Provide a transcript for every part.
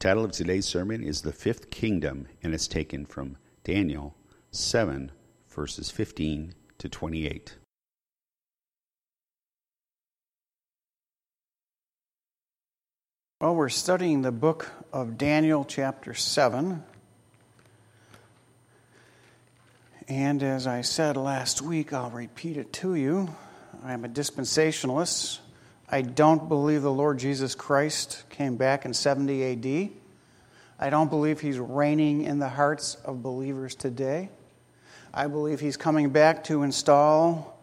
title of today's sermon is The Fifth Kingdom, and it's taken from Daniel 7, verses 15 to 28. Well, we're studying the book of Daniel, chapter 7. And as I said last week, I'll repeat it to you. I'm a dispensationalist. I don't believe the Lord Jesus Christ came back in 70 AD. I don't believe he's reigning in the hearts of believers today. I believe he's coming back to install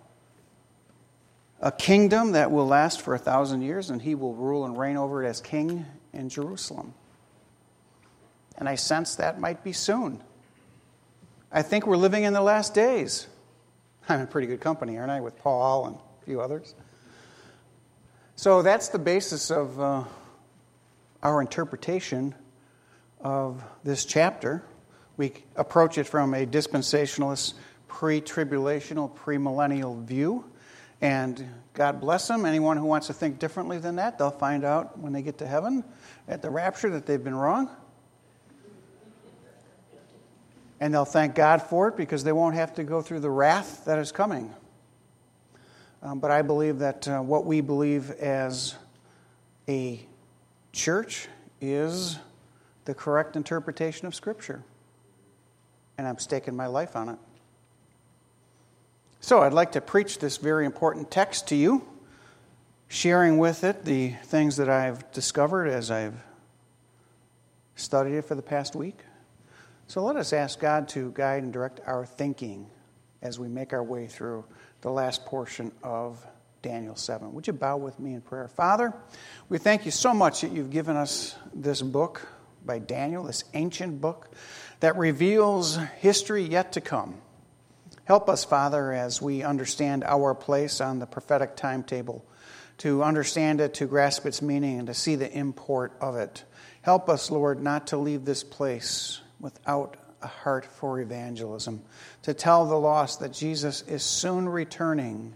a kingdom that will last for a thousand years, and he will rule and reign over it as king in Jerusalem. And I sense that might be soon. I think we're living in the last days. I'm in pretty good company, aren't I, with Paul and a few others? So that's the basis of uh, our interpretation of this chapter. We approach it from a dispensationalist, pre tribulational, premillennial view. And God bless them. Anyone who wants to think differently than that, they'll find out when they get to heaven at the rapture that they've been wrong. And they'll thank God for it because they won't have to go through the wrath that is coming. Um, but I believe that uh, what we believe as a church is the correct interpretation of Scripture. And I'm staking my life on it. So I'd like to preach this very important text to you, sharing with it the things that I've discovered as I've studied it for the past week. So let us ask God to guide and direct our thinking as we make our way through the last portion of Daniel 7. Would you bow with me in prayer? Father, we thank you so much that you've given us this book by Daniel, this ancient book that reveals history yet to come. Help us, Father, as we understand our place on the prophetic timetable, to understand it, to grasp its meaning, and to see the import of it. Help us, Lord, not to leave this place without a heart for evangelism, to tell the lost that Jesus is soon returning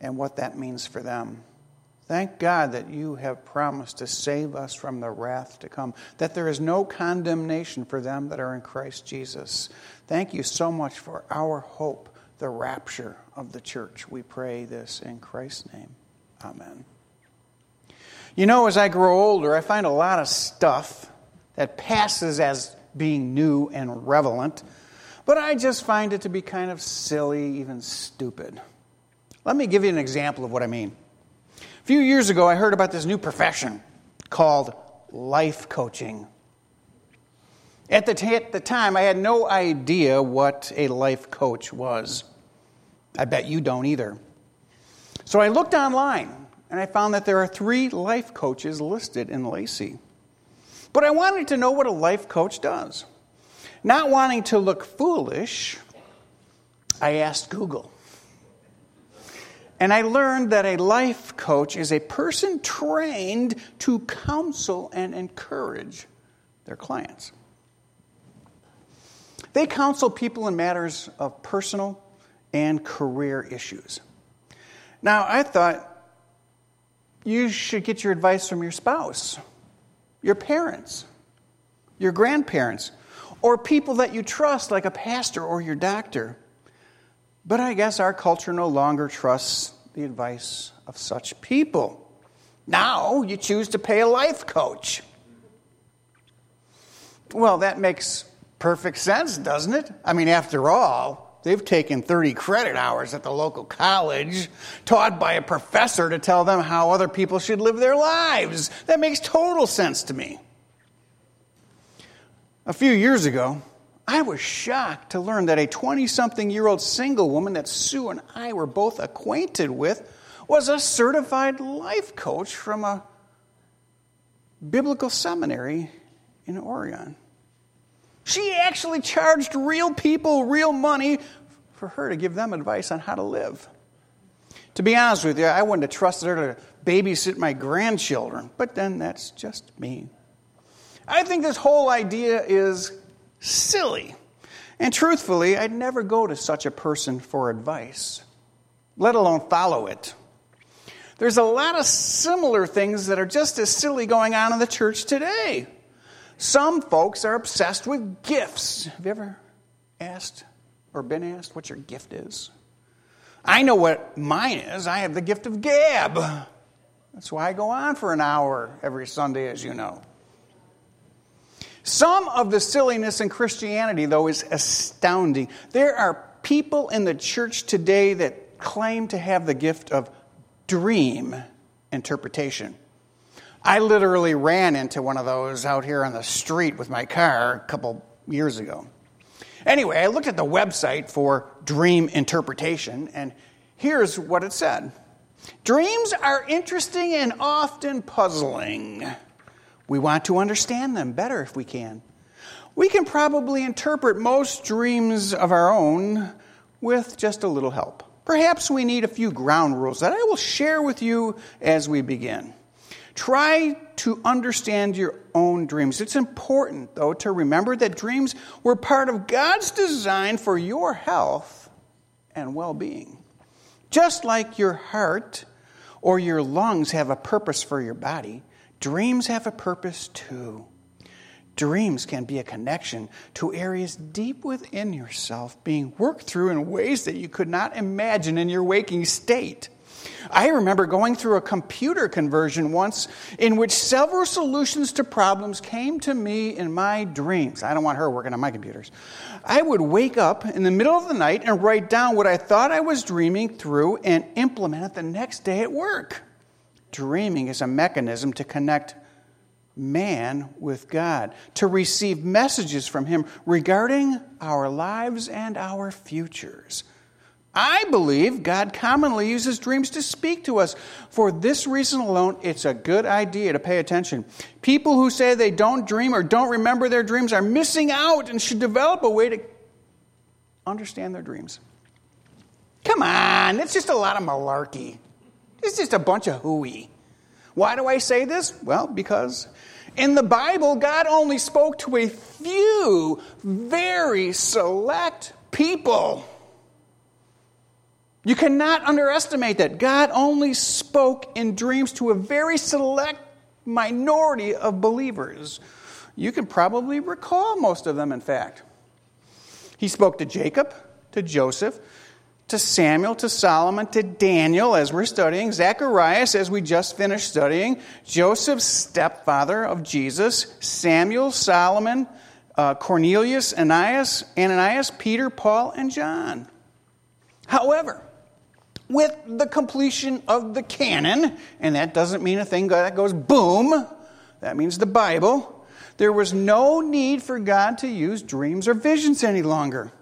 and what that means for them. Thank God that you have promised to save us from the wrath to come, that there is no condemnation for them that are in Christ Jesus. Thank you so much for our hope, the rapture of the church. We pray this in Christ's name. Amen. You know, as I grow older, I find a lot of stuff that passes as being new and relevant, but I just find it to be kind of silly, even stupid. Let me give you an example of what I mean. A few years ago, I heard about this new profession called life coaching. At the, t- at the time, I had no idea what a life coach was. I bet you don't either. So I looked online and I found that there are three life coaches listed in Lacey. But I wanted to know what a life coach does. Not wanting to look foolish, I asked Google. And I learned that a life coach is a person trained to counsel and encourage their clients. They counsel people in matters of personal and career issues. Now, I thought you should get your advice from your spouse your parents, your grandparents, or people that you trust, like a pastor or your doctor. But I guess our culture no longer trusts the advice of such people. Now you choose to pay a life coach. Well, that makes perfect sense, doesn't it? I mean, after all, They've taken 30 credit hours at the local college, taught by a professor to tell them how other people should live their lives. That makes total sense to me. A few years ago, I was shocked to learn that a 20 something year old single woman that Sue and I were both acquainted with was a certified life coach from a biblical seminary in Oregon. She actually charged real people real money for her to give them advice on how to live. To be honest with you, I wouldn't have trusted her to babysit my grandchildren, but then that's just me. I think this whole idea is silly. And truthfully, I'd never go to such a person for advice, let alone follow it. There's a lot of similar things that are just as silly going on in the church today. Some folks are obsessed with gifts. Have you ever asked or been asked what your gift is? I know what mine is. I have the gift of gab. That's why I go on for an hour every Sunday, as you know. Some of the silliness in Christianity, though, is astounding. There are people in the church today that claim to have the gift of dream interpretation. I literally ran into one of those out here on the street with my car a couple years ago. Anyway, I looked at the website for dream interpretation, and here's what it said Dreams are interesting and often puzzling. We want to understand them better if we can. We can probably interpret most dreams of our own with just a little help. Perhaps we need a few ground rules that I will share with you as we begin. Try to understand your own dreams. It's important, though, to remember that dreams were part of God's design for your health and well being. Just like your heart or your lungs have a purpose for your body, dreams have a purpose too. Dreams can be a connection to areas deep within yourself being worked through in ways that you could not imagine in your waking state. I remember going through a computer conversion once in which several solutions to problems came to me in my dreams. I don't want her working on my computers. I would wake up in the middle of the night and write down what I thought I was dreaming through and implement it the next day at work. Dreaming is a mechanism to connect man with God, to receive messages from Him regarding our lives and our futures. I believe God commonly uses dreams to speak to us. For this reason alone, it's a good idea to pay attention. People who say they don't dream or don't remember their dreams are missing out and should develop a way to understand their dreams. Come on, it's just a lot of malarkey. It's just a bunch of hooey. Why do I say this? Well, because in the Bible, God only spoke to a few very select people. You cannot underestimate that. God only spoke in dreams to a very select minority of believers. You can probably recall most of them, in fact. He spoke to Jacob, to Joseph, to Samuel, to Solomon, to Daniel, as we're studying, Zacharias, as we just finished studying, Joseph's stepfather of Jesus, Samuel, Solomon, uh, Cornelius, Ananias, Ananias, Peter, Paul, and John. However, with the completion of the canon, and that doesn't mean a thing that goes boom, that means the Bible, there was no need for God to use dreams or visions any longer.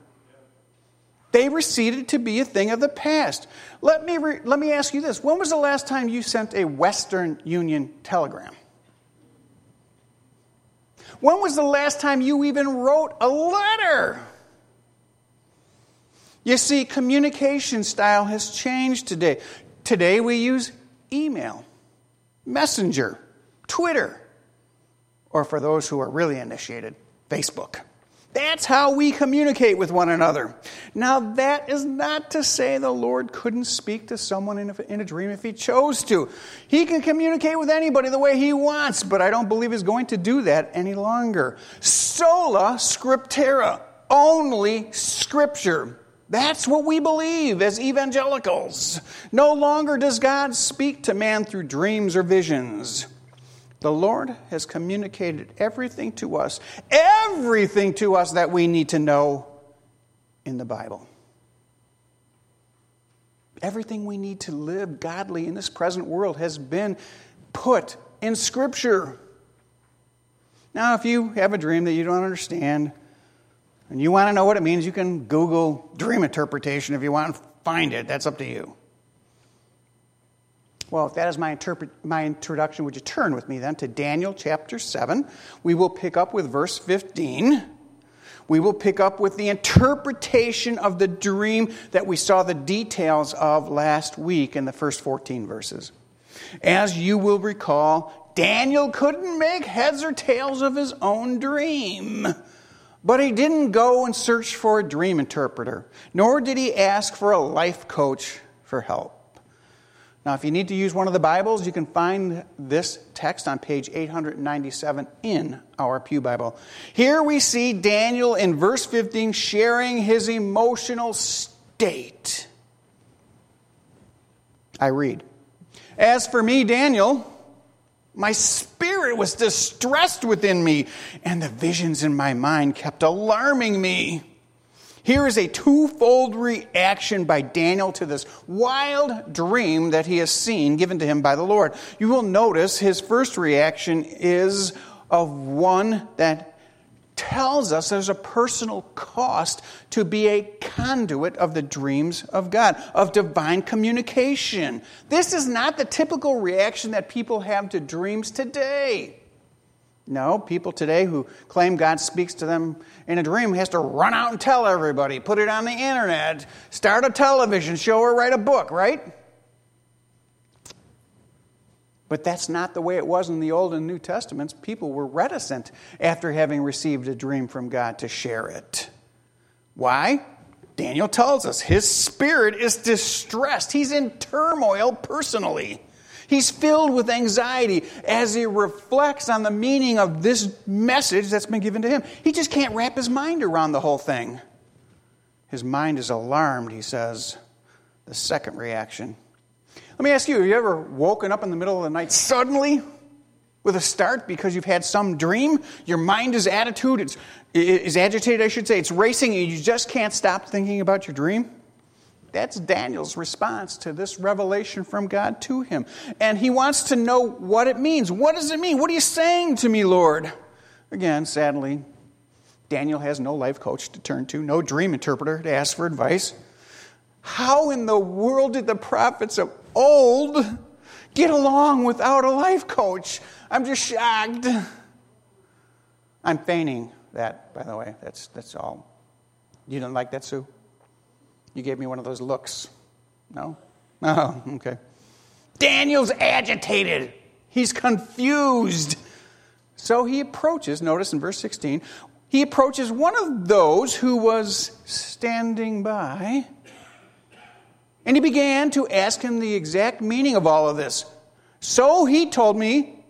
They receded to be a thing of the past. Let me, re- let me ask you this when was the last time you sent a Western Union telegram? When was the last time you even wrote a letter? You see, communication style has changed today. Today we use email, messenger, Twitter, or for those who are really initiated, Facebook. That's how we communicate with one another. Now, that is not to say the Lord couldn't speak to someone in a, in a, dream if He chose to. He can communicate with anybody the way He wants, but I don't believe He's going to do that any longer. Sola scriptura, only Scripture. That's what we believe as evangelicals. No longer does God speak to man through dreams or visions. The Lord has communicated everything to us, everything to us that we need to know in the Bible. Everything we need to live godly in this present world has been put in Scripture. Now, if you have a dream that you don't understand, and you want to know what it means, you can Google dream interpretation if you want to find it. That's up to you. Well, if that is my, my introduction, would you turn with me then to Daniel chapter 7? We will pick up with verse 15. We will pick up with the interpretation of the dream that we saw the details of last week in the first 14 verses. As you will recall, Daniel couldn't make heads or tails of his own dream. But he didn't go and search for a dream interpreter, nor did he ask for a life coach for help. Now, if you need to use one of the Bibles, you can find this text on page 897 in our Pew Bible. Here we see Daniel in verse 15 sharing his emotional state. I read As for me, Daniel, my spirit was distressed within me, and the visions in my mind kept alarming me. Here is a twofold reaction by Daniel to this wild dream that he has seen given to him by the Lord. You will notice his first reaction is of one that tells us there's a personal cost to be a conduit of the dreams of God, of divine communication. This is not the typical reaction that people have to dreams today. No, people today who claim God speaks to them in a dream has to run out and tell everybody, put it on the internet, start a television show, or write a book, right? But that's not the way it was in the Old and New Testaments. People were reticent after having received a dream from God to share it. Why? Daniel tells us his spirit is distressed. He's in turmoil personally. He's filled with anxiety as he reflects on the meaning of this message that's been given to him. He just can't wrap his mind around the whole thing. His mind is alarmed, he says. The second reaction. Let me ask you have you ever woken up in the middle of the night suddenly with a start because you've had some dream? Your mind is attitude, it's, is agitated, I should say. It's racing, and you just can't stop thinking about your dream? That's Daniel's response to this revelation from God to him. And he wants to know what it means. What does it mean? What are you saying to me, Lord? Again, sadly, Daniel has no life coach to turn to, no dream interpreter to ask for advice. How in the world did the prophets of old get along without a life coach? I'm just shocked. I'm feigning that, by the way. That's, that's all. You didn't like that, Sue? You gave me one of those looks. No? Oh, okay. Daniel's agitated. He's confused. So he approaches, notice in verse 16, he approaches one of those who was standing by, and he began to ask him the exact meaning of all of this. So he told me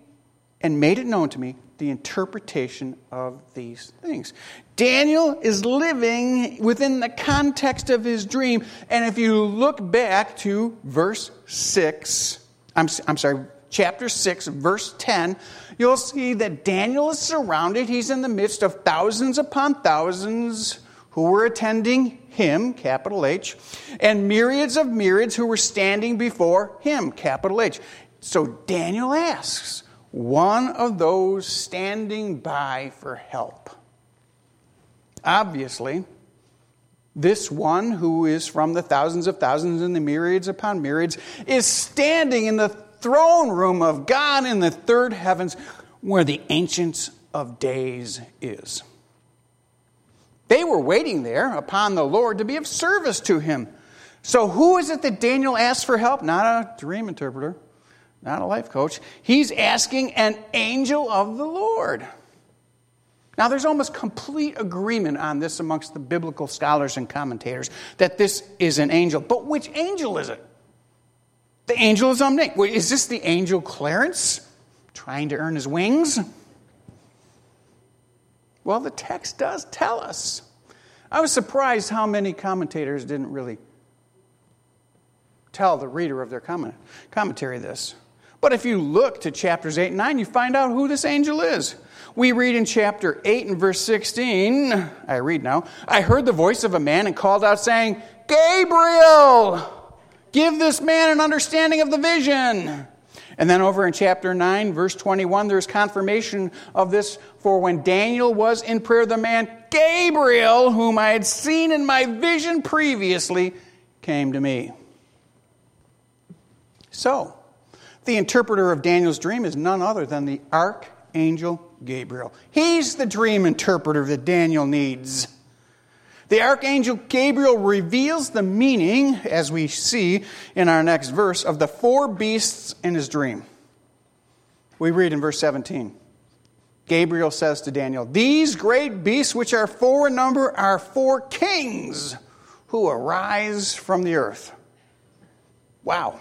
and made it known to me the interpretation of these things. Daniel is living within the context of his dream. And if you look back to verse 6, I'm, I'm sorry, chapter 6, verse 10, you'll see that Daniel is surrounded. He's in the midst of thousands upon thousands who were attending him, capital H, and myriads of myriads who were standing before him, capital H. So Daniel asks, one of those standing by for help. Obviously, this one who is from the thousands of thousands and the myriads upon myriads is standing in the throne room of God in the third heavens where the Ancients of Days is. They were waiting there upon the Lord to be of service to him. So, who is it that Daniel asks for help? Not a dream interpreter not a life coach. He's asking an angel of the Lord. Now, there's almost complete agreement on this amongst the biblical scholars and commentators that this is an angel. But which angel is it? The angel is unnamed. Is this the angel Clarence trying to earn his wings? Well, the text does tell us. I was surprised how many commentators didn't really tell the reader of their comment, commentary this. But if you look to chapters 8 and 9, you find out who this angel is. We read in chapter 8 and verse 16, I read now, I heard the voice of a man and called out, saying, Gabriel, give this man an understanding of the vision. And then over in chapter 9, verse 21, there's confirmation of this. For when Daniel was in prayer, the man Gabriel, whom I had seen in my vision previously, came to me. So, the interpreter of Daniel's dream is none other than the archangel Gabriel. He's the dream interpreter that Daniel needs. The archangel Gabriel reveals the meaning, as we see in our next verse, of the four beasts in his dream. We read in verse 17 Gabriel says to Daniel, These great beasts, which are four in number, are four kings who arise from the earth. Wow.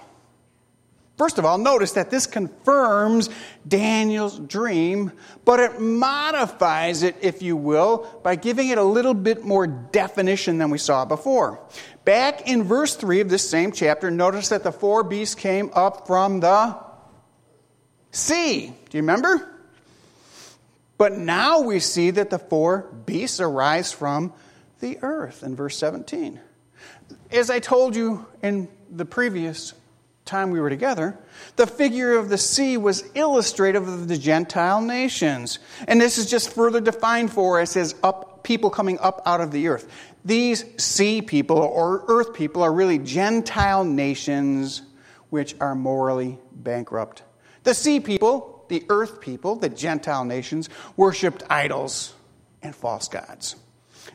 First of all, notice that this confirms Daniel's dream, but it modifies it, if you will, by giving it a little bit more definition than we saw before. Back in verse 3 of this same chapter, notice that the four beasts came up from the sea. Do you remember? But now we see that the four beasts arise from the earth in verse 17. As I told you in the previous time we were together, the figure of the sea was illustrative of the Gentile nations. And this is just further defined for us as up, people coming up out of the earth. These sea people or earth people are really Gentile nations which are morally bankrupt. The sea people, the earth people, the Gentile nations, worshiped idols and false gods.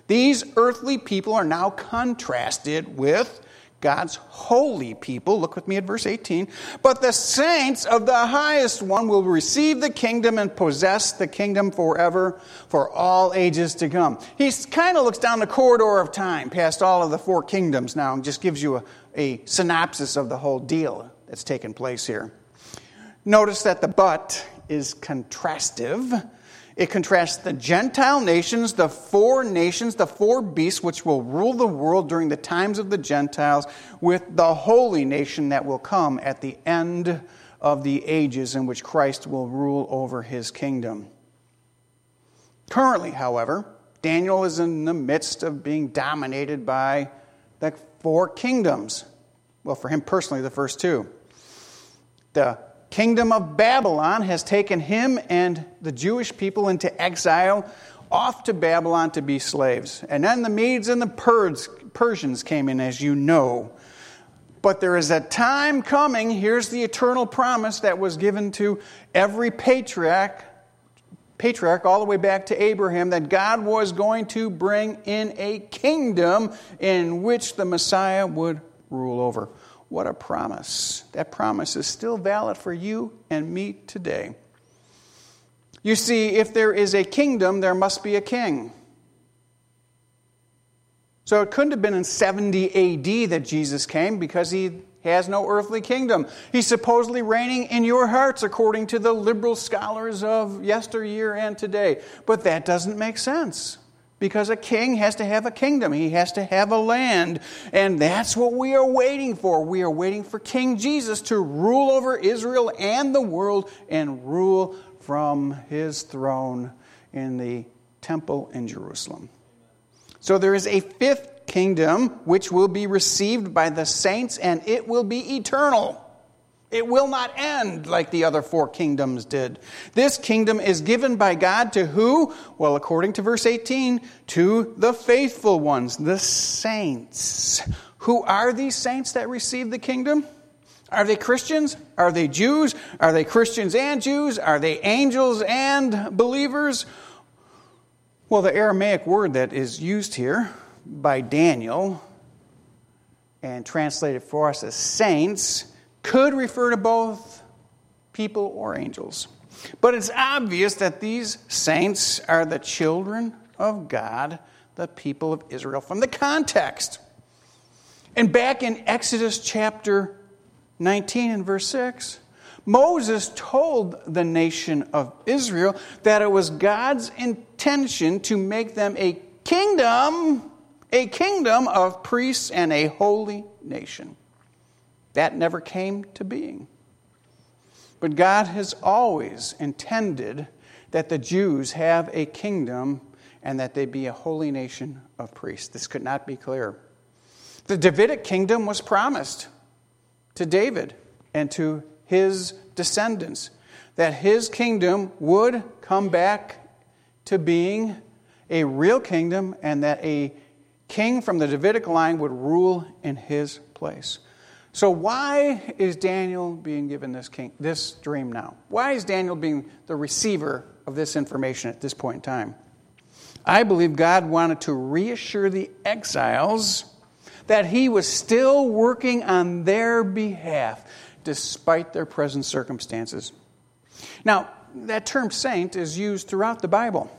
These earthly people are now contrasted with God's holy people. Look with me at verse 18. But the saints of the highest one will receive the kingdom and possess the kingdom forever for all ages to come. He kind of looks down the corridor of time past all of the four kingdoms now and just gives you a, a synopsis of the whole deal that's taken place here. Notice that the but is contrastive. It contrasts the Gentile nations, the four nations, the four beasts which will rule the world during the times of the Gentiles, with the holy nation that will come at the end of the ages in which Christ will rule over his kingdom. Currently, however, Daniel is in the midst of being dominated by the four kingdoms. Well, for him personally, the first two. The kingdom of Babylon has taken him and the Jewish people into exile off to Babylon to be slaves. And then the Medes and the Persians came in, as you know. But there is a time coming, here's the eternal promise that was given to every patriarch, patriarch all the way back to Abraham, that God was going to bring in a kingdom in which the Messiah would rule over. What a promise. That promise is still valid for you and me today. You see, if there is a kingdom, there must be a king. So it couldn't have been in 70 AD that Jesus came because he has no earthly kingdom. He's supposedly reigning in your hearts according to the liberal scholars of yesteryear and today. But that doesn't make sense because a king has to have a kingdom, he has to have a land. And that's what we are waiting for. We are waiting for King Jesus to rule over Israel and the world and rule from his throne in the temple in Jerusalem. So there is a fifth kingdom which will be received by the saints and it will be eternal. It will not end like the other four kingdoms did. This kingdom is given by God to who? Well, according to verse 18, to the faithful ones, the saints. Who are these saints that receive the kingdom? Are they Christians? Are they Jews? Are they Christians and Jews? Are they angels and believers? Well, the Aramaic word that is used here by Daniel and translated for us as saints could refer to both people or angels. But it's obvious that these saints are the children of God, the people of Israel, from the context. And back in Exodus chapter 19 and verse 6, Moses told the nation of Israel that it was God's intention to make them a kingdom, a kingdom of priests and a holy nation. That never came to being. But God has always intended that the Jews have a kingdom and that they be a holy nation of priests. This could not be clearer. The Davidic kingdom was promised to David and to his descendants that his kingdom would come back to being a real kingdom and that a king from the Davidic line would rule in his place. So, why is Daniel being given this, king, this dream now? Why is Daniel being the receiver of this information at this point in time? I believe God wanted to reassure the exiles that he was still working on their behalf despite their present circumstances. Now, that term saint is used throughout the Bible.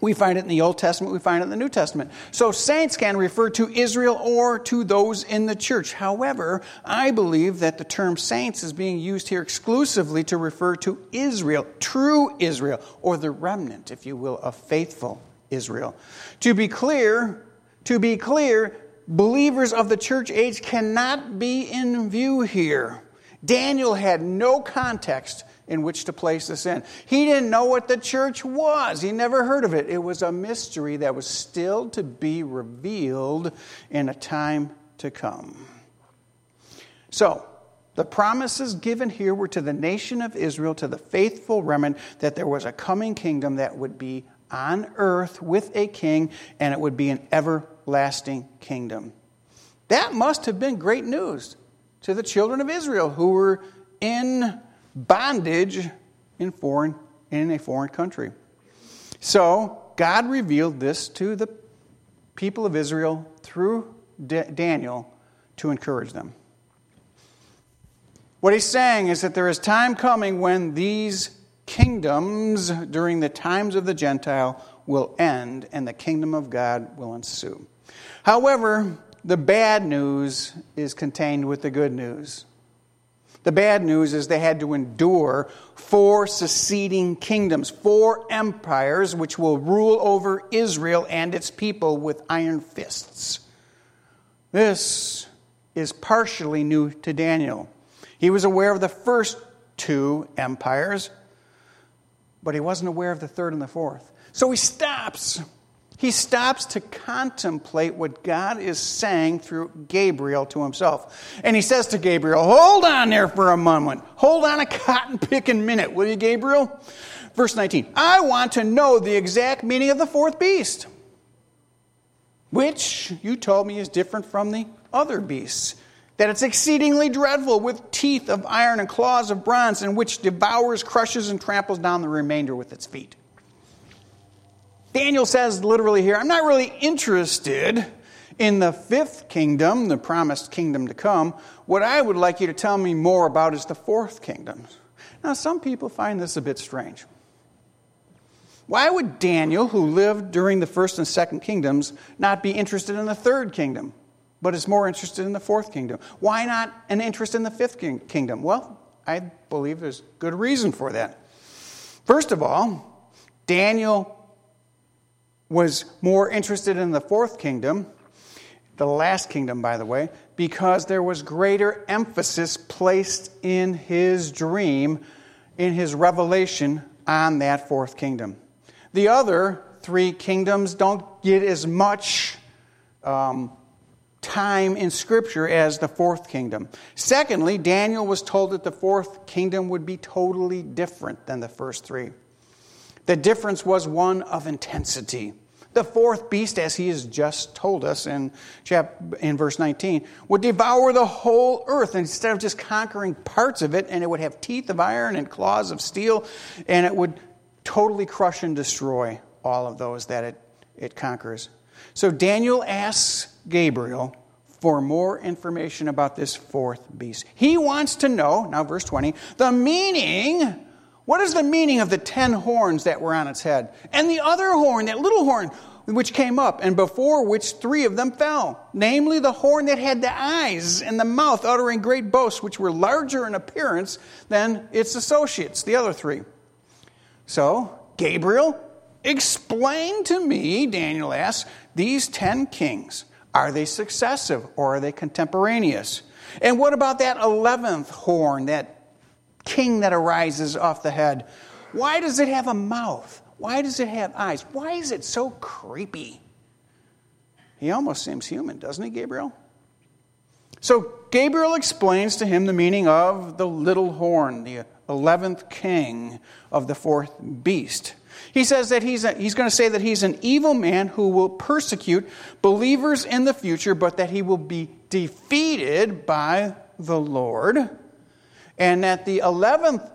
We find it in the Old Testament, we find it in the New Testament. So saints can refer to Israel or to those in the church. However, I believe that the term saints is being used here exclusively to refer to Israel, true Israel, or the remnant, if you will, of faithful Israel. To be clear, to be clear, believers of the church age cannot be in view here. Daniel had no context in which to place this in. He didn't know what the church was, he never heard of it. It was a mystery that was still to be revealed in a time to come. So, the promises given here were to the nation of Israel, to the faithful remnant, that there was a coming kingdom that would be on earth with a king, and it would be an everlasting kingdom. That must have been great news to the children of Israel who were in bondage in foreign in a foreign country. So God revealed this to the people of Israel through Daniel to encourage them. What he's saying is that there is time coming when these kingdoms during the times of the Gentile will end and the kingdom of God will ensue. However, the bad news is contained with the good news. The bad news is they had to endure four seceding kingdoms, four empires which will rule over Israel and its people with iron fists. This is partially new to Daniel. He was aware of the first two empires, but he wasn't aware of the third and the fourth. So he stops he stops to contemplate what God is saying through Gabriel to himself. And he says to Gabriel, Hold on there for a moment. Hold on a cotton picking minute, will you, Gabriel? Verse 19 I want to know the exact meaning of the fourth beast, which you told me is different from the other beasts. That it's exceedingly dreadful, with teeth of iron and claws of bronze, and which devours, crushes, and tramples down the remainder with its feet. Daniel says literally here, I'm not really interested in the fifth kingdom, the promised kingdom to come. What I would like you to tell me more about is the fourth kingdom. Now, some people find this a bit strange. Why would Daniel, who lived during the first and second kingdoms, not be interested in the third kingdom, but is more interested in the fourth kingdom? Why not an interest in the fifth kingdom? Well, I believe there's good reason for that. First of all, Daniel was more interested in the fourth kingdom, the last kingdom, by the way, because there was greater emphasis placed in his dream, in his revelation on that fourth kingdom. The other three kingdoms don't get as much um, time in Scripture as the fourth kingdom. Secondly, Daniel was told that the fourth kingdom would be totally different than the first three. The difference was one of intensity. The fourth beast, as he has just told us in, chap- in verse 19, would devour the whole earth instead of just conquering parts of it, and it would have teeth of iron and claws of steel, and it would totally crush and destroy all of those that it, it conquers. So Daniel asks Gabriel for more information about this fourth beast. He wants to know, now verse 20, the meaning what is the meaning of the ten horns that were on its head? And the other horn, that little horn, which came up, and before which three of them fell, namely the horn that had the eyes and the mouth uttering great boasts, which were larger in appearance than its associates, the other three. So, Gabriel, explain to me, Daniel asks, these ten kings. Are they successive or are they contemporaneous? And what about that eleventh horn, that king that arises off the head. Why does it have a mouth? Why does it have eyes? Why is it so creepy? He almost seems human, doesn't he, Gabriel? So Gabriel explains to him the meaning of the little horn, the 11th king of the fourth beast. He says that he's, a, he's going to say that he's an evil man who will persecute believers in the future, but that he will be defeated by the Lord and at the 11th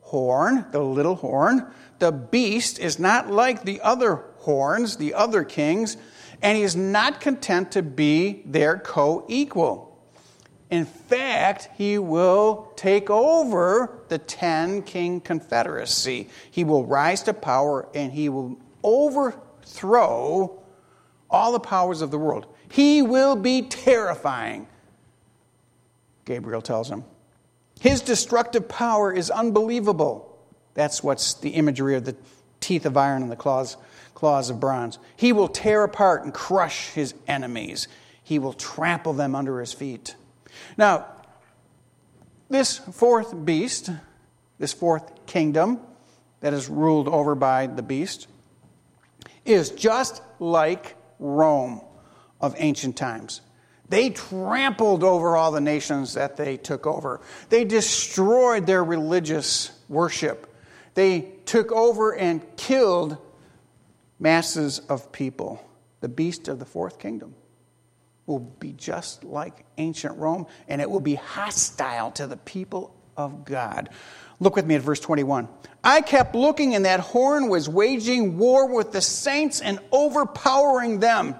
horn, the little horn, the beast is not like the other horns, the other kings, and he is not content to be their co equal. In fact, he will take over the 10 king confederacy. He will rise to power and he will overthrow all the powers of the world. He will be terrifying, Gabriel tells him. His destructive power is unbelievable. That's what's the imagery of the teeth of iron and the claws, claws of bronze. He will tear apart and crush his enemies, he will trample them under his feet. Now, this fourth beast, this fourth kingdom that is ruled over by the beast, is just like Rome of ancient times. They trampled over all the nations that they took over. They destroyed their religious worship. They took over and killed masses of people. The beast of the fourth kingdom will be just like ancient Rome, and it will be hostile to the people of God. Look with me at verse 21. I kept looking, and that horn was waging war with the saints and overpowering them.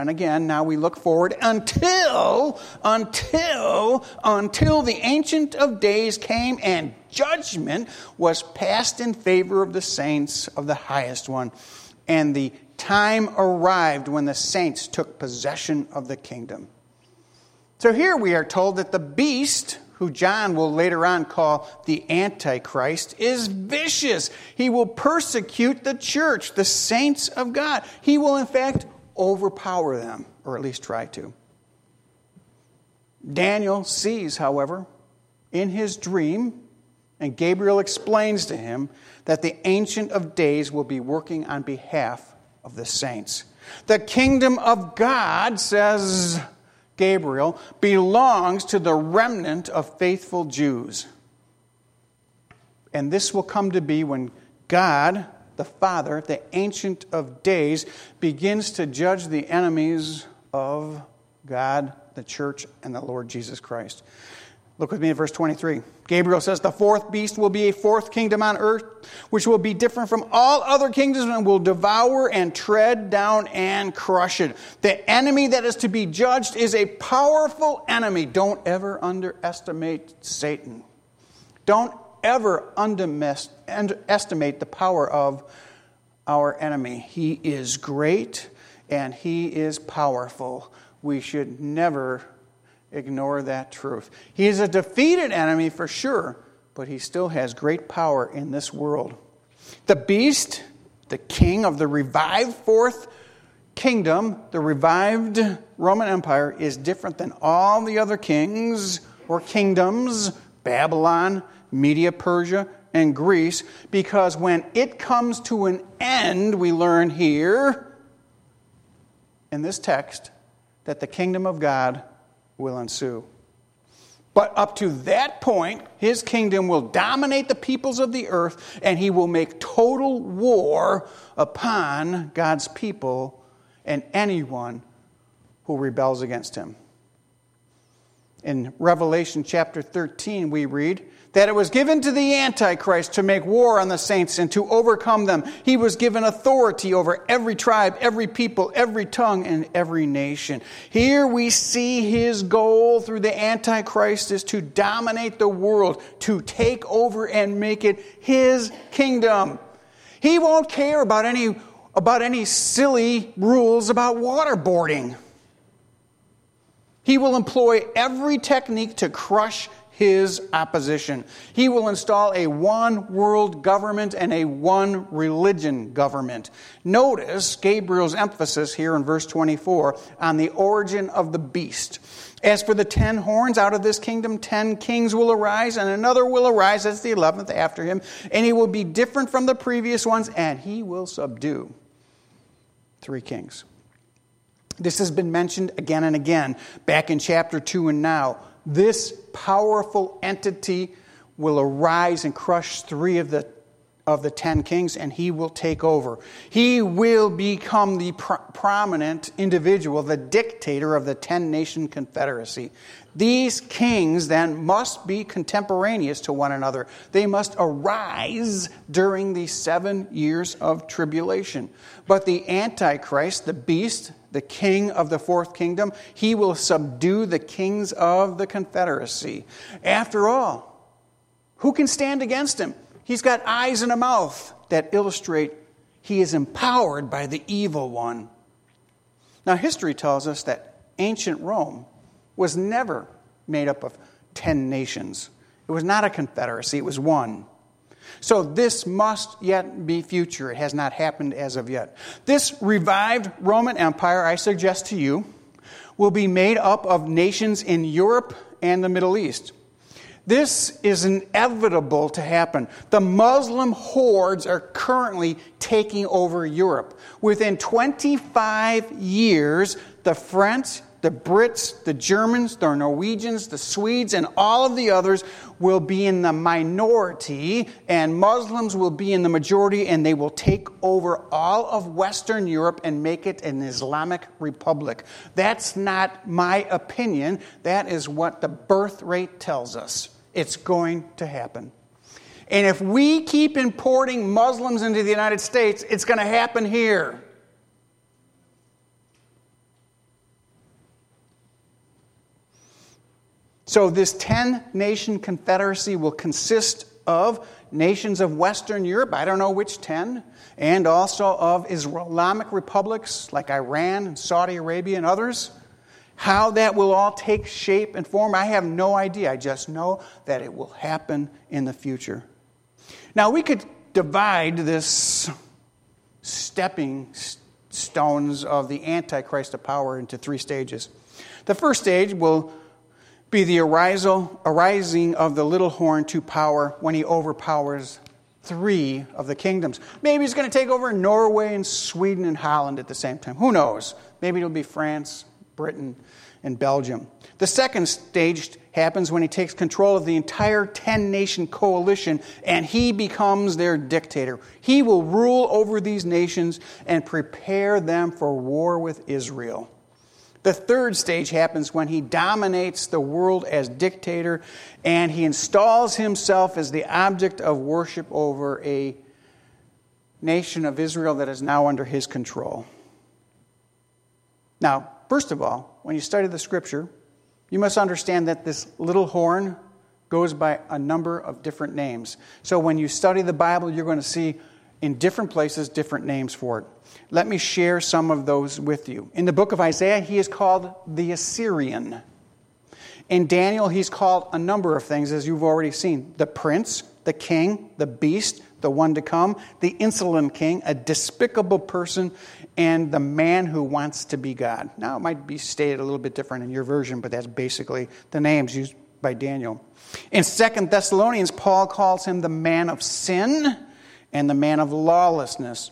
And again, now we look forward until, until, until the Ancient of Days came and judgment was passed in favor of the saints of the highest one. And the time arrived when the saints took possession of the kingdom. So here we are told that the beast, who John will later on call the Antichrist, is vicious. He will persecute the church, the saints of God. He will, in fact, overpower them, or at least try to. Daniel sees, however, in his dream, and Gabriel explains to him that the Ancient of Days will be working on behalf of the saints. The kingdom of God, says Gabriel, belongs to the remnant of faithful Jews. And this will come to be when God, the Father, the Ancient of Days, begins to judge the enemies of God, the church, and the Lord Jesus Christ. Look with me at verse 23. Gabriel says, The fourth beast will be a fourth kingdom on earth, which will be different from all other kingdoms and will devour and tread down and crush it. The enemy that is to be judged is a powerful enemy. Don't ever underestimate Satan. Don't ever underestimate the power of our enemy. He is great and he is powerful. We should never ignore that truth. He is a defeated enemy for sure, but he still has great power in this world. The beast, the king of the revived fourth kingdom, the revived Roman Empire, is different than all the other kings or kingdoms, Babylon, Media, Persia, and Greece, because when it comes to an end, we learn here in this text that the kingdom of God will ensue. But up to that point, his kingdom will dominate the peoples of the earth, and he will make total war upon God's people and anyone who rebels against him. In Revelation chapter 13, we read, that it was given to the Antichrist to make war on the saints and to overcome them. He was given authority over every tribe, every people, every tongue, and every nation. Here we see his goal through the Antichrist is to dominate the world, to take over and make it his kingdom. He won't care about any, about any silly rules about waterboarding. He will employ every technique to crush his opposition. He will install a one world government and a one religion government. Notice Gabriel's emphasis here in verse 24 on the origin of the beast. As for the ten horns, out of this kingdom ten kings will arise, and another will arise, as the eleventh after him, and he will be different from the previous ones, and he will subdue three kings. This has been mentioned again and again back in chapter 2 and now this powerful entity will arise and crush three of the of the ten kings and he will take over. He will become the pro- prominent individual, the dictator of the ten nation confederacy. These kings then must be contemporaneous to one another. They must arise during the seven years of tribulation. But the Antichrist, the beast, the king of the fourth kingdom, he will subdue the kings of the confederacy. After all, who can stand against him? He's got eyes and a mouth that illustrate He is empowered by the evil one. Now, history tells us that ancient Rome was never made up of 10 nations. It was not a confederacy, it was one. So this must yet be future. It has not happened as of yet. This revived Roman Empire, I suggest to you, will be made up of nations in Europe and the Middle East. This is inevitable to happen. The Muslim hordes are currently taking over Europe. Within 25 years, the French, the Brits, the Germans, the Norwegians, the Swedes, and all of the others will be in the minority, and Muslims will be in the majority, and they will take over all of Western Europe and make it an Islamic republic. That's not my opinion. That is what the birth rate tells us. It's going to happen. And if we keep importing Muslims into the United States, it's going to happen here. So, this 10 nation confederacy will consist of nations of Western Europe, I don't know which 10, and also of Islamic republics like Iran and Saudi Arabia and others. How that will all take shape and form, I have no idea. I just know that it will happen in the future. Now, we could divide this stepping stones of the Antichrist of power into three stages. The first stage will be the arising of the little horn to power when he overpowers three of the kingdoms. Maybe he's going to take over Norway and Sweden and Holland at the same time. Who knows? Maybe it'll be France, Britain, and Belgium. The second stage happens when he takes control of the entire 10 nation coalition and he becomes their dictator. He will rule over these nations and prepare them for war with Israel. The third stage happens when he dominates the world as dictator and he installs himself as the object of worship over a nation of Israel that is now under his control. Now, first of all, when you study the scripture, you must understand that this little horn goes by a number of different names. So when you study the Bible, you're going to see in different places different names for it. Let me share some of those with you. In the book of Isaiah, he is called the Assyrian. In Daniel, he's called a number of things, as you've already seen the prince, the king, the beast, the one to come, the insolent king, a despicable person, and the man who wants to be God. Now, it might be stated a little bit different in your version, but that's basically the names used by Daniel. In Second Thessalonians, Paul calls him the man of sin and the man of lawlessness.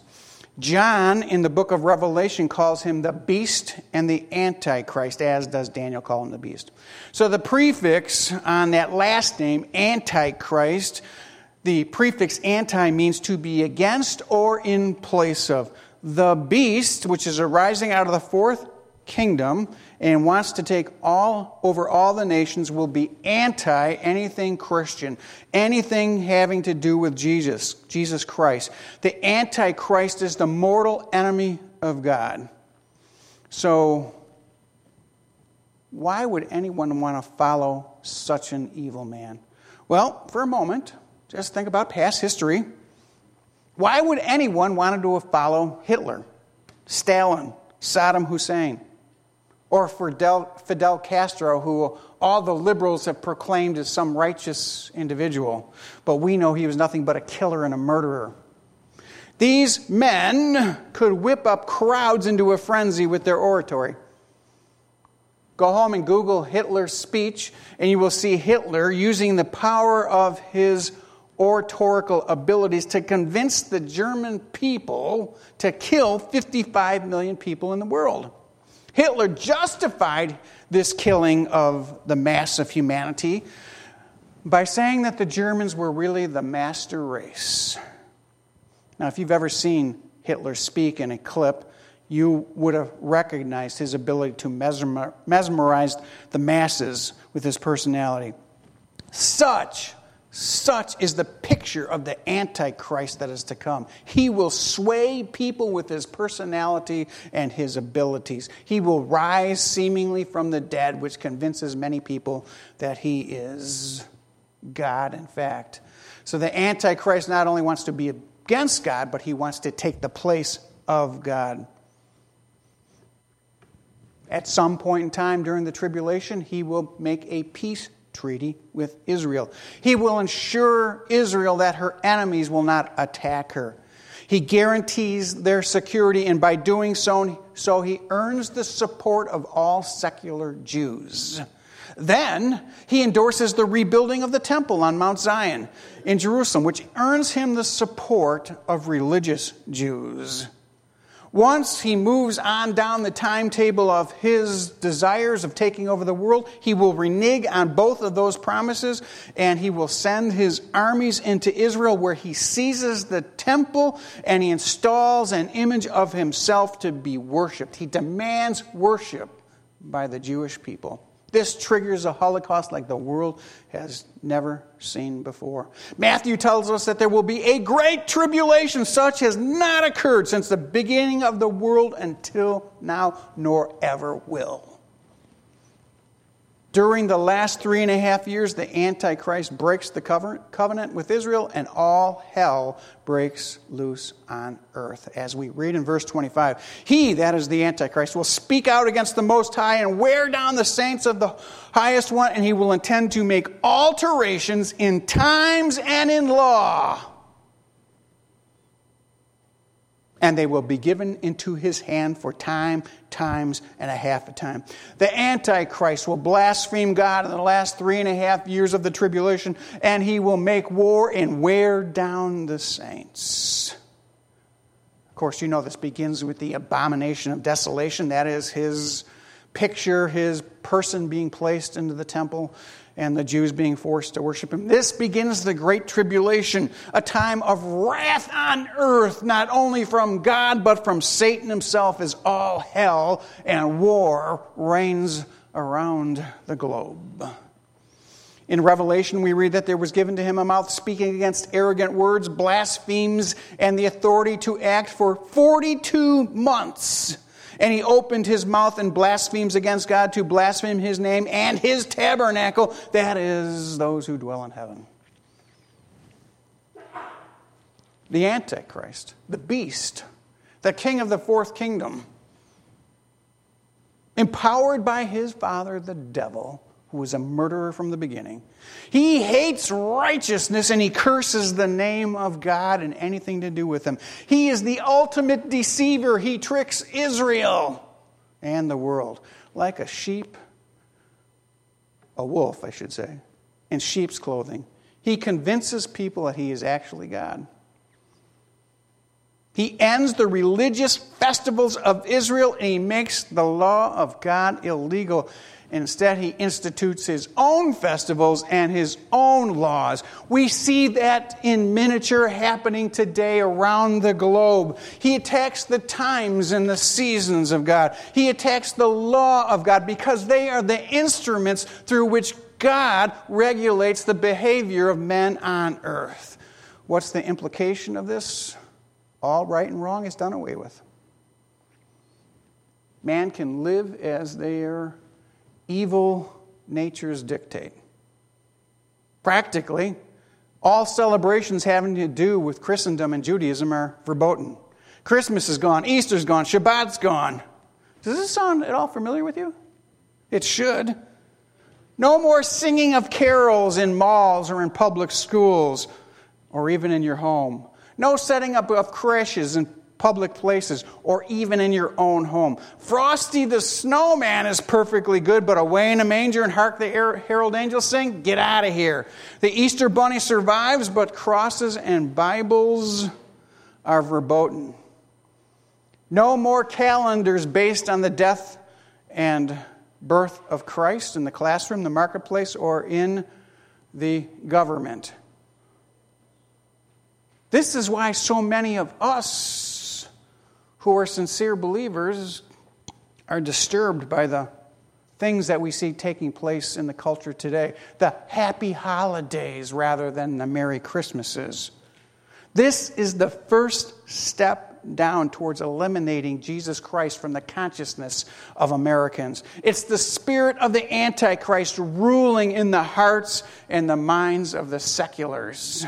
John, in the book of Revelation, calls him the beast and the antichrist, as does Daniel call him the beast. So the prefix on that last name, antichrist, the prefix anti means to be against or in place of. The beast, which is arising out of the fourth kingdom and wants to take all over all the nations will be anti anything Christian, anything having to do with Jesus, Jesus Christ. The antichrist is the mortal enemy of God. So why would anyone want to follow such an evil man? Well, for a moment, just think about past history. Why would anyone want to follow Hitler, Stalin, Saddam Hussein? Or for Fidel, Fidel Castro, who all the liberals have proclaimed as some righteous individual, but we know he was nothing but a killer and a murderer. These men could whip up crowds into a frenzy with their oratory. Go home and Google Hitler's speech, and you will see Hitler using the power of his oratorical abilities to convince the German people to kill 55 million people in the world. Hitler justified this killing of the mass of humanity by saying that the Germans were really the master race. Now, if you've ever seen Hitler speak in a clip, you would have recognized his ability to mesmerize the masses with his personality. Such such is the picture of the Antichrist that is to come. He will sway people with his personality and his abilities. He will rise seemingly from the dead, which convinces many people that he is God, in fact. So the Antichrist not only wants to be against God, but he wants to take the place of God. At some point in time during the tribulation, he will make a peace treaty with Israel. He will ensure Israel that her enemies will not attack her. He guarantees their security, and by doing so, so he earns the support of all secular Jews. Then he endorses the rebuilding of the temple on Mount Zion in Jerusalem, which earns him the support of religious Jews. Once he moves on down the timetable of his desires of taking over the world, he will renege on both of those promises and he will send his armies into Israel where he seizes the temple and he installs an image of himself to be worshiped. He demands worship by the Jewish people. This triggers a Holocaust like the world has never seen before. Matthew tells us that there will be a great tribulation such has not occurred since the beginning of the world until now, nor ever will. During the last three and a half years, the Antichrist breaks the covenant with Israel, and all hell breaks loose on earth. As we read in verse 25, he, that is the Antichrist, will speak out against the Most High and wear down the saints of the highest one, and he will intend to make alterations in times and in law and they will be given into his hand for time, times, and a half a time. The Antichrist will blaspheme God in the last three and a half years of the tribulation, and he will make war and wear down the saints. Of course, you know this begins with the abomination of desolation. That is his picture, his person being placed into the temple and the Jews being forced to worship him. This begins the Great Tribulation, a time of wrath on earth, not only from God, but from Satan himself, as all hell and war reigns around the globe. In Revelation, we read that there was given to him a mouth speaking against arrogant words, blasphemes, and the authority to act for 42 months. And he opened his mouth and blasphemes against God to blaspheme his name and his tabernacle, that is, those who dwell in heaven. The Antichrist, the beast, the king of the fourth kingdom, empowered by his father, the devil, who was a murderer from the beginning. He hates righteousness and he curses the name of God and anything to do with him. He is the ultimate deceiver. He tricks Israel and the world like a sheep, a wolf, I should say, in sheep's clothing. He convinces people that he is actually God. He ends the religious festivals of Israel and he makes the law of God illegal. Instead, he institutes his own festivals and his own laws. We see that in miniature happening today around the globe. He attacks the times and the seasons of God. He attacks the law of God because they are the instruments through which God regulates the behavior of men on earth. What's the implication of this? All right and wrong is done away with. Man can live as they are evil natures dictate. Practically, all celebrations having to do with Christendom and Judaism are verboten. Christmas is gone, Easter's gone, Shabbat's gone. Does this sound at all familiar with you? It should. No more singing of carols in malls or in public schools or even in your home. No setting up of creches and public places, or even in your own home. Frosty the snowman is perfectly good, but away in a manger and hark the herald angels sing, get out of here. The Easter bunny survives, but crosses and Bibles are verboten. No more calendars based on the death and birth of Christ in the classroom, the marketplace, or in the government. This is why so many of us who are sincere believers are disturbed by the things that we see taking place in the culture today the happy holidays rather than the Merry Christmases. This is the first step down towards eliminating Jesus Christ from the consciousness of Americans. It's the spirit of the Antichrist ruling in the hearts and the minds of the seculars.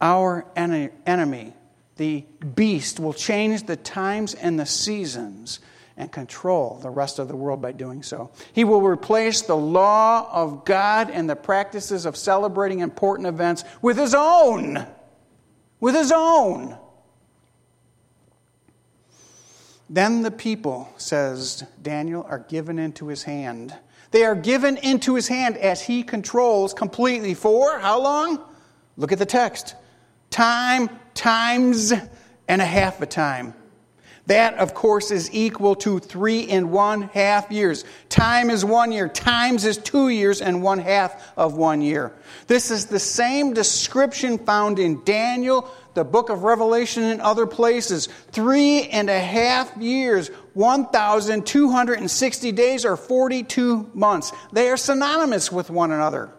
our enemy, the beast, will change the times and the seasons and control the rest of the world by doing so. He will replace the law of God and the practices of celebrating important events with his own. With his own. Then the people, says Daniel, are given into his hand. They are given into his hand as he controls completely for how long? Look at the text. Time, times, and a half a time. That, of course, is equal to three and one half years. Time is one year. Times is two years and one half of one year. This is the same description found in Daniel, the book of Revelation, and other places. Three and a half years, 1,260 days, or 42 months. They are synonymous with one another.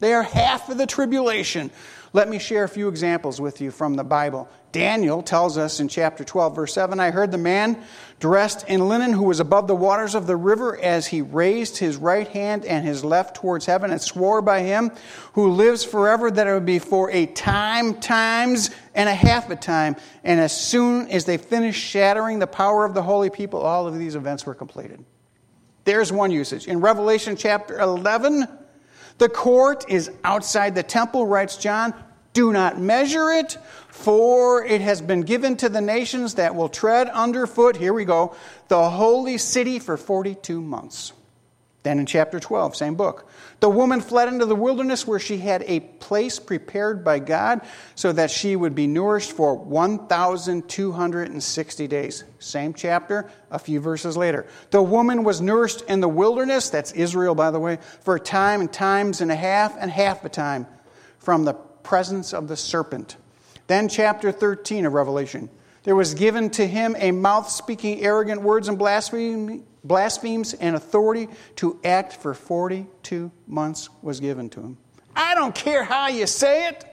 They are half of the tribulation. Let me share a few examples with you from the Bible. Daniel tells us in chapter 12, verse 7 I heard the man dressed in linen who was above the waters of the river as he raised his right hand and his left towards heaven and swore by him who lives forever that it would be for a time, times, and a half a time. And as soon as they finished shattering the power of the holy people, all of these events were completed. There's one usage. In Revelation chapter 11, the court is outside the temple, writes John. Do not measure it, for it has been given to the nations that will tread underfoot, here we go, the holy city for 42 months. Then in chapter 12, same book, the woman fled into the wilderness where she had a place prepared by God so that she would be nourished for 1,260 days. Same chapter, a few verses later. The woman was nourished in the wilderness, that's Israel, by the way, for a time and times and a half and half a time from the presence of the serpent. Then, chapter 13 of Revelation. There was given to him a mouth speaking arrogant words and blasphemies, and authority to act for 42 months was given to him. I don't care how you say it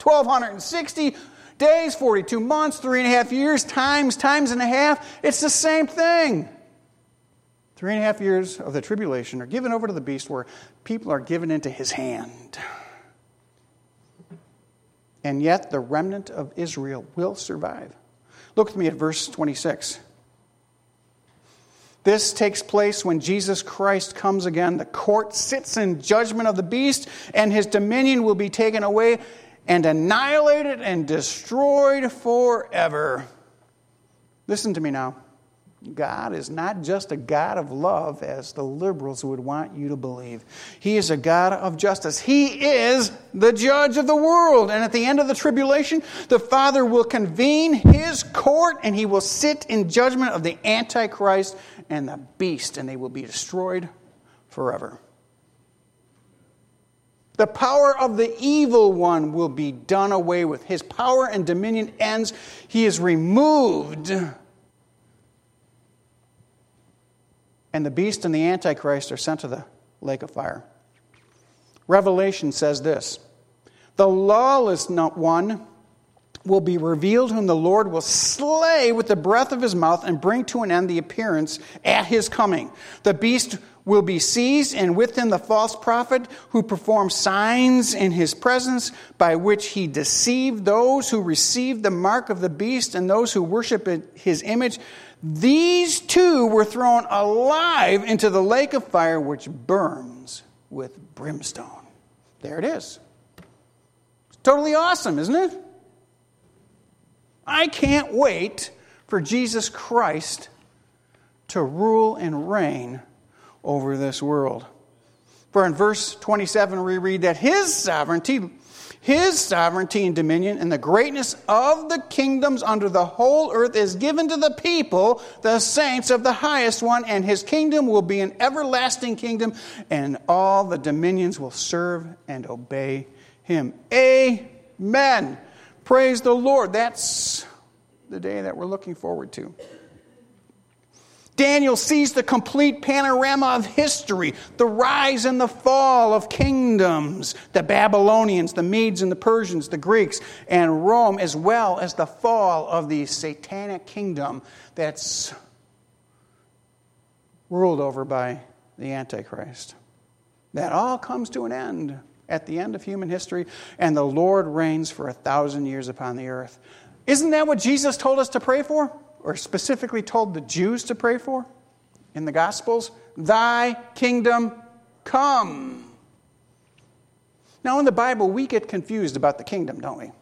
1,260 days, 42 months, three and a half years, times, times and a half. It's the same thing. Three and a half years of the tribulation are given over to the beast where people are given into his hand. And yet the remnant of Israel will survive. Look with me at verse 26. This takes place when Jesus Christ comes again. The court sits in judgment of the beast, and his dominion will be taken away and annihilated and destroyed forever. Listen to me now. God is not just a God of love, as the liberals would want you to believe. He is a God of justice. He is the judge of the world. And at the end of the tribulation, the Father will convene his court and he will sit in judgment of the Antichrist and the beast, and they will be destroyed forever. The power of the evil one will be done away with. His power and dominion ends. He is removed and the beast and the antichrist are sent to the lake of fire. Revelation says this The lawless one will be revealed, whom the Lord will slay with the breath of his mouth and bring to an end the appearance at his coming. The beast will be seized, and with him the false prophet who performed signs in his presence, by which he deceived those who received the mark of the beast and those who worship his image. These two were thrown alive into the lake of fire which burns with brimstone. There it is. It's totally awesome, isn't it? I can't wait for Jesus Christ to rule and reign over this world. For in verse 27, we read that his sovereignty his sovereignty and dominion and the greatness of the kingdoms under the whole earth is given to the people, the saints of the highest one, and his kingdom will be an everlasting kingdom, and all the dominions will serve and obey him. Amen. Praise the Lord. That's the day that we're looking forward to. Daniel sees the complete panorama of history, the rise and the fall of kingdoms, the Babylonians, the Medes and the Persians, the Greeks, and Rome, as well as the fall of the satanic kingdom that's ruled over by the Antichrist. That all comes to an end at the end of human history, and the Lord reigns for a thousand years upon the earth. Isn't that what Jesus told us to pray for? Or specifically told the Jews to pray for in the Gospels? Thy kingdom come. Now, in the Bible, we get confused about the kingdom, don't we?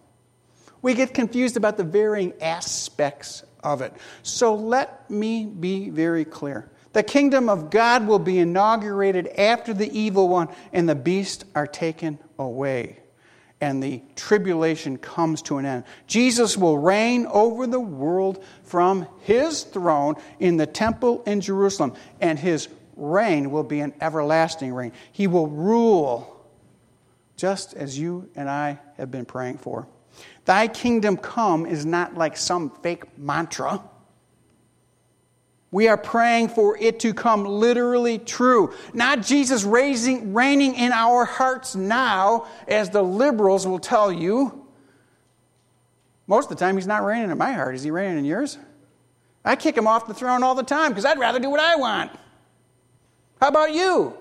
We get confused about the varying aspects of it. So let me be very clear. The kingdom of God will be inaugurated after the evil one and the beast are taken away and the tribulation comes to an end. Jesus will reign over the world from his throne in the temple in Jerusalem, and his reign will be an everlasting reign. He will rule just as you and I have been praying for. Thy kingdom come is not like some fake mantra. We are praying for it to come literally true. Not Jesus raising, reigning in our hearts now, as the liberals will tell you. Most of the time, he's not reigning in my heart. Is he reigning in yours? I kick him off the throne all the time because I'd rather do what I want. How about you?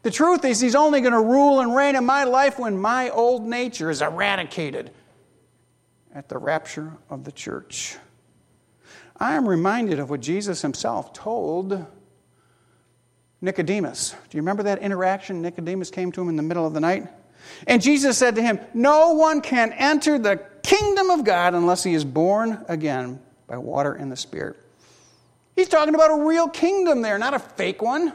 The truth is, he's only going to rule and reign in my life when my old nature is eradicated at the rapture of the church. I am reminded of what Jesus himself told Nicodemus. Do you remember that interaction? Nicodemus came to him in the middle of the night. And Jesus said to him, No one can enter the kingdom of God unless he is born again by water and the Spirit. He's talking about a real kingdom there, not a fake one,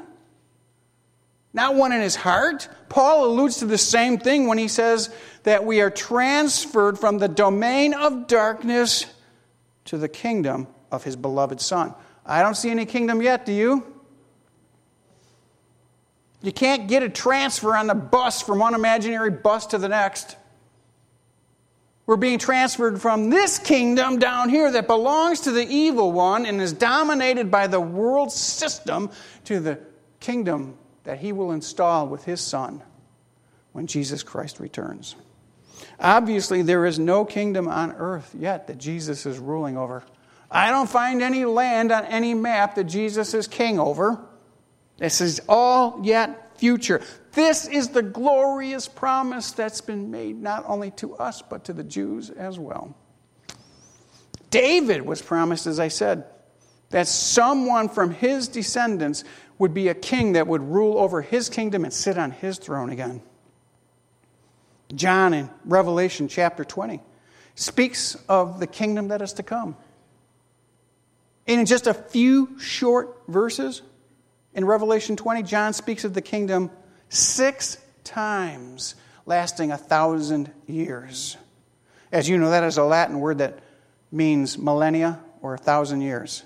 not one in his heart. Paul alludes to the same thing when he says that we are transferred from the domain of darkness to the kingdom of his beloved Son. I don't see any kingdom yet, do you? You can't get a transfer on the bus from one imaginary bus to the next. We're being transferred from this kingdom down here that belongs to the evil one and is dominated by the world system to the kingdom that he will install with his son when Jesus Christ returns. Obviously, there is no kingdom on earth yet that Jesus is ruling over. I don't find any land on any map that Jesus is king over. This is all yet future. This is the glorious promise that's been made not only to us, but to the Jews as well. David was promised, as I said, that someone from his descendants would be a king that would rule over his kingdom and sit on his throne again. John in Revelation chapter 20 speaks of the kingdom that is to come. And in just a few short verses in Revelation 20, John speaks of the kingdom six times, lasting a thousand years. As you know, that is a Latin word that means millennia or a thousand years.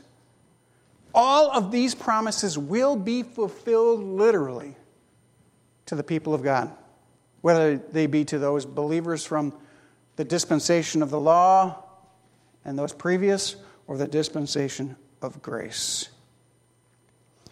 All of these promises will be fulfilled literally to the people of God, whether they be to those believers from the dispensation of the law and those previous, or the dispensation of grace.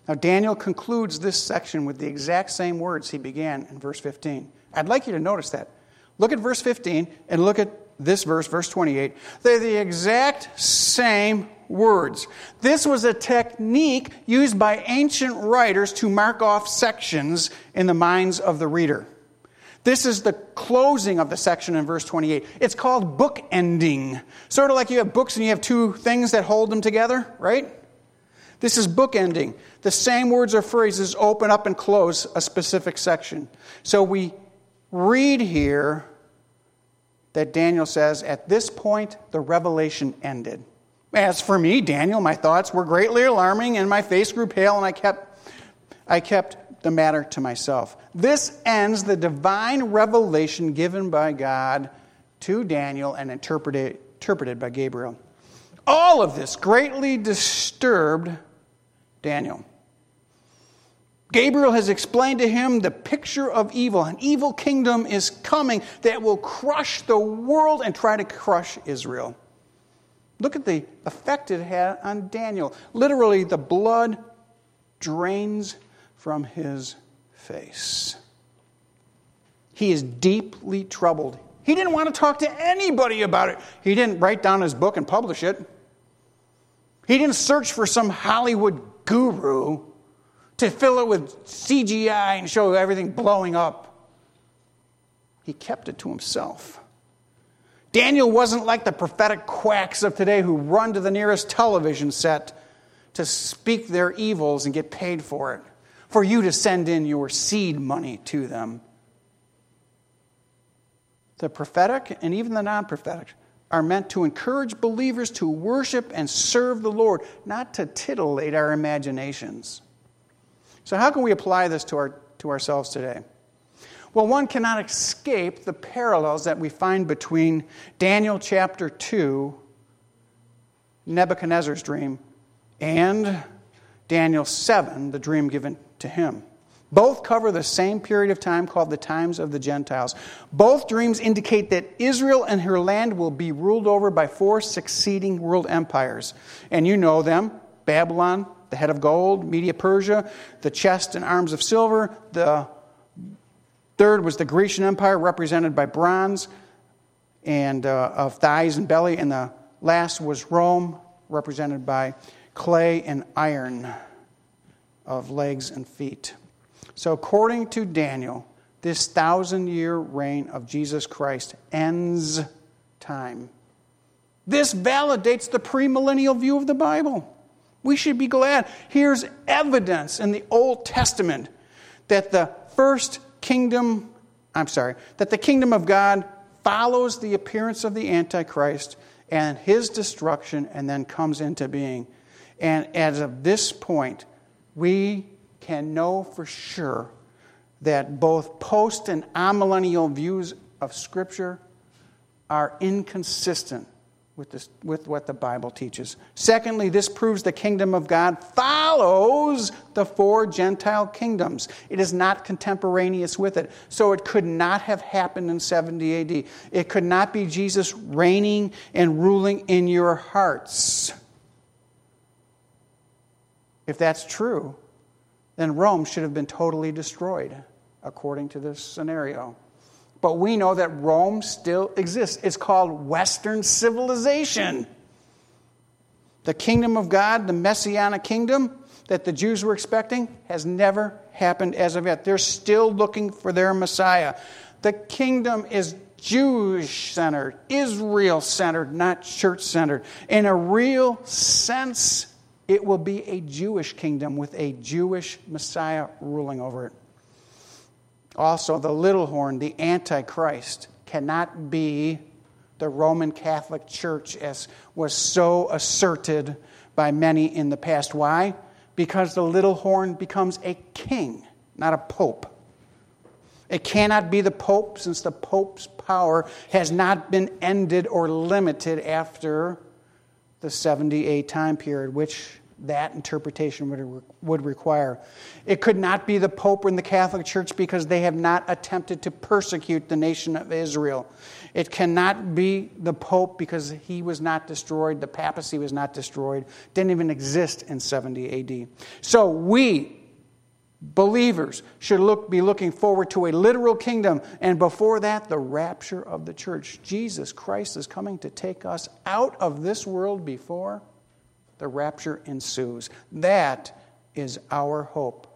Now, Daniel concludes this section with the exact same words he began in verse 15. I'd like you to notice that. Look at verse 15 and look at this verse, verse 28. They're the exact same words. This was a technique used by ancient writers to mark off sections in the minds of the reader. This is the closing of the section in verse 28. It's called book ending. Sort of like you have books and you have two things that hold them together, right? This is book ending. The same words or phrases open up and close a specific section. So we read here that Daniel says, At this point, the revelation ended. As for me, Daniel, my thoughts were greatly alarming, and my face grew pale, and I kept, I kept the matter to myself. This ends the divine revelation given by God to Daniel and interpreted, interpreted by Gabriel. All of this greatly disturbed Daniel. Gabriel has explained to him the picture of evil. An evil kingdom is coming that will crush the world and try to crush Israel. Look at the effect it had on Daniel. Literally, the blood drains from his face. He is deeply troubled. He didn't want to talk to anybody about it. He didn't write down his book and publish it. He didn't search for some Hollywood guru to fill it with CGI and show everything blowing up. he kept it to himself. Daniel wasn't like the prophetic quacks of today who run to the nearest television set to speak their evils and get paid for it, for you to send in your seed money to them. The prophetic and even the non prophetic are meant to encourage believers to worship and serve the Lord, not to titillate our imaginations. So, how can we apply this to, our, to ourselves today? Well, one cannot escape the parallels that we find between Daniel chapter 2, Nebuchadnezzar's dream, and Daniel 7, the dream given to him. Both cover the same period of time called the times of the Gentiles. Both dreams indicate that Israel and her land will be ruled over by four succeeding world empires. And you know them Babylon, the head of gold, Media Persia, the chest and arms of silver, the Third was the Grecian Empire, represented by bronze and uh, of thighs and belly. And the last was Rome, represented by clay and iron of legs and feet. So, according to Daniel, this thousand year reign of Jesus Christ ends time. This validates the premillennial view of the Bible. We should be glad. Here's evidence in the Old Testament that the first kingdom, I'm sorry, that the kingdom of God follows the appearance of the Antichrist and his destruction and then comes into being. And as of this point, we can know for sure that both post and amillennial views of Scripture are inconsistent with, this, with what the Bible teaches. Secondly, this proves the kingdom of God follows the four Gentile kingdoms. It is not contemporaneous with it. So it could not have happened in 70 AD. It could not be Jesus reigning and ruling in your hearts. If that's true, then Rome should have been totally destroyed, according to this scenario. But we know that Rome still exists. It's called Western civilization. The kingdom of God, the messianic kingdom that the Jews were expecting, has never happened as of yet. They're still looking for their Messiah. The kingdom is Jewish centered, Israel centered, not church centered. In a real sense, it will be a Jewish kingdom with a Jewish Messiah ruling over it. Also, the little horn, the Antichrist, cannot be the Roman Catholic Church as was so asserted by many in the past. Why? Because the little horn becomes a king, not a pope. It cannot be the pope since the pope's power has not been ended or limited after the 70 AD time period, which that interpretation would, would require. It could not be the Pope in the Catholic Church because they have not attempted to persecute the nation of Israel. It cannot be the Pope because he was not destroyed, the papacy was not destroyed, didn't even exist in 70 AD. So we, believers, should look, be looking forward to a literal kingdom, and before that, the rapture of the church. Jesus Christ is coming to take us out of this world before the rapture ensues. That is our hope.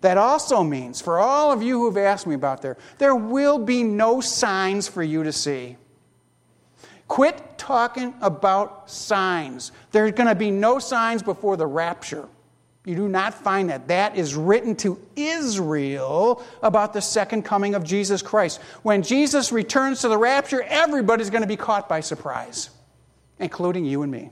That also means, for all of you who've asked me about there, there will be no signs for you to see. Quit talking about signs. There's going to be no signs before the rapture. You do not find that. That is written to Israel about the second coming of Jesus Christ. When Jesus returns to the rapture, everybody's going to be caught by surprise, including you and me.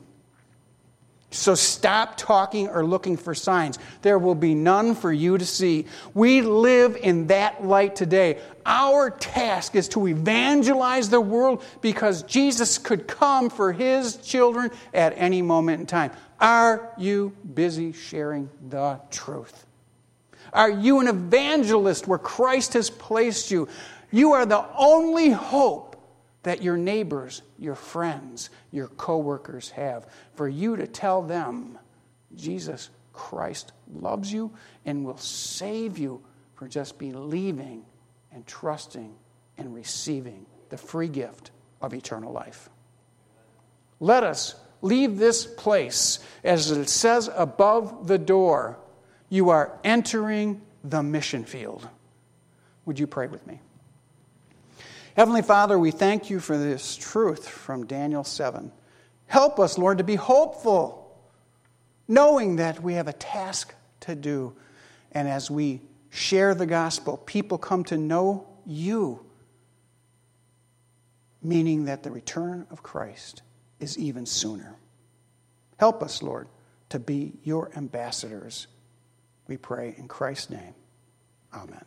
So stop talking or looking for signs. There will be none for you to see. We live in that light today. Our task is to evangelize the world because Jesus could come for his children at any moment in time. Are you busy sharing the truth? Are you an evangelist where Christ has placed you? You are the only hope that your neighbors, your friends, your coworkers have for you to tell them Jesus Christ loves you and will save you for just believing and trusting and receiving the free gift of eternal life. Let us leave this place as it says above the door you are entering the mission field. Would you pray with me? Heavenly Father, we thank you for this truth from Daniel 7. Help us, Lord, to be hopeful, knowing that we have a task to do. And as we share the gospel, people come to know you, meaning that the return of Christ is even sooner. Help us, Lord, to be your ambassadors. We pray in Christ's name. Amen.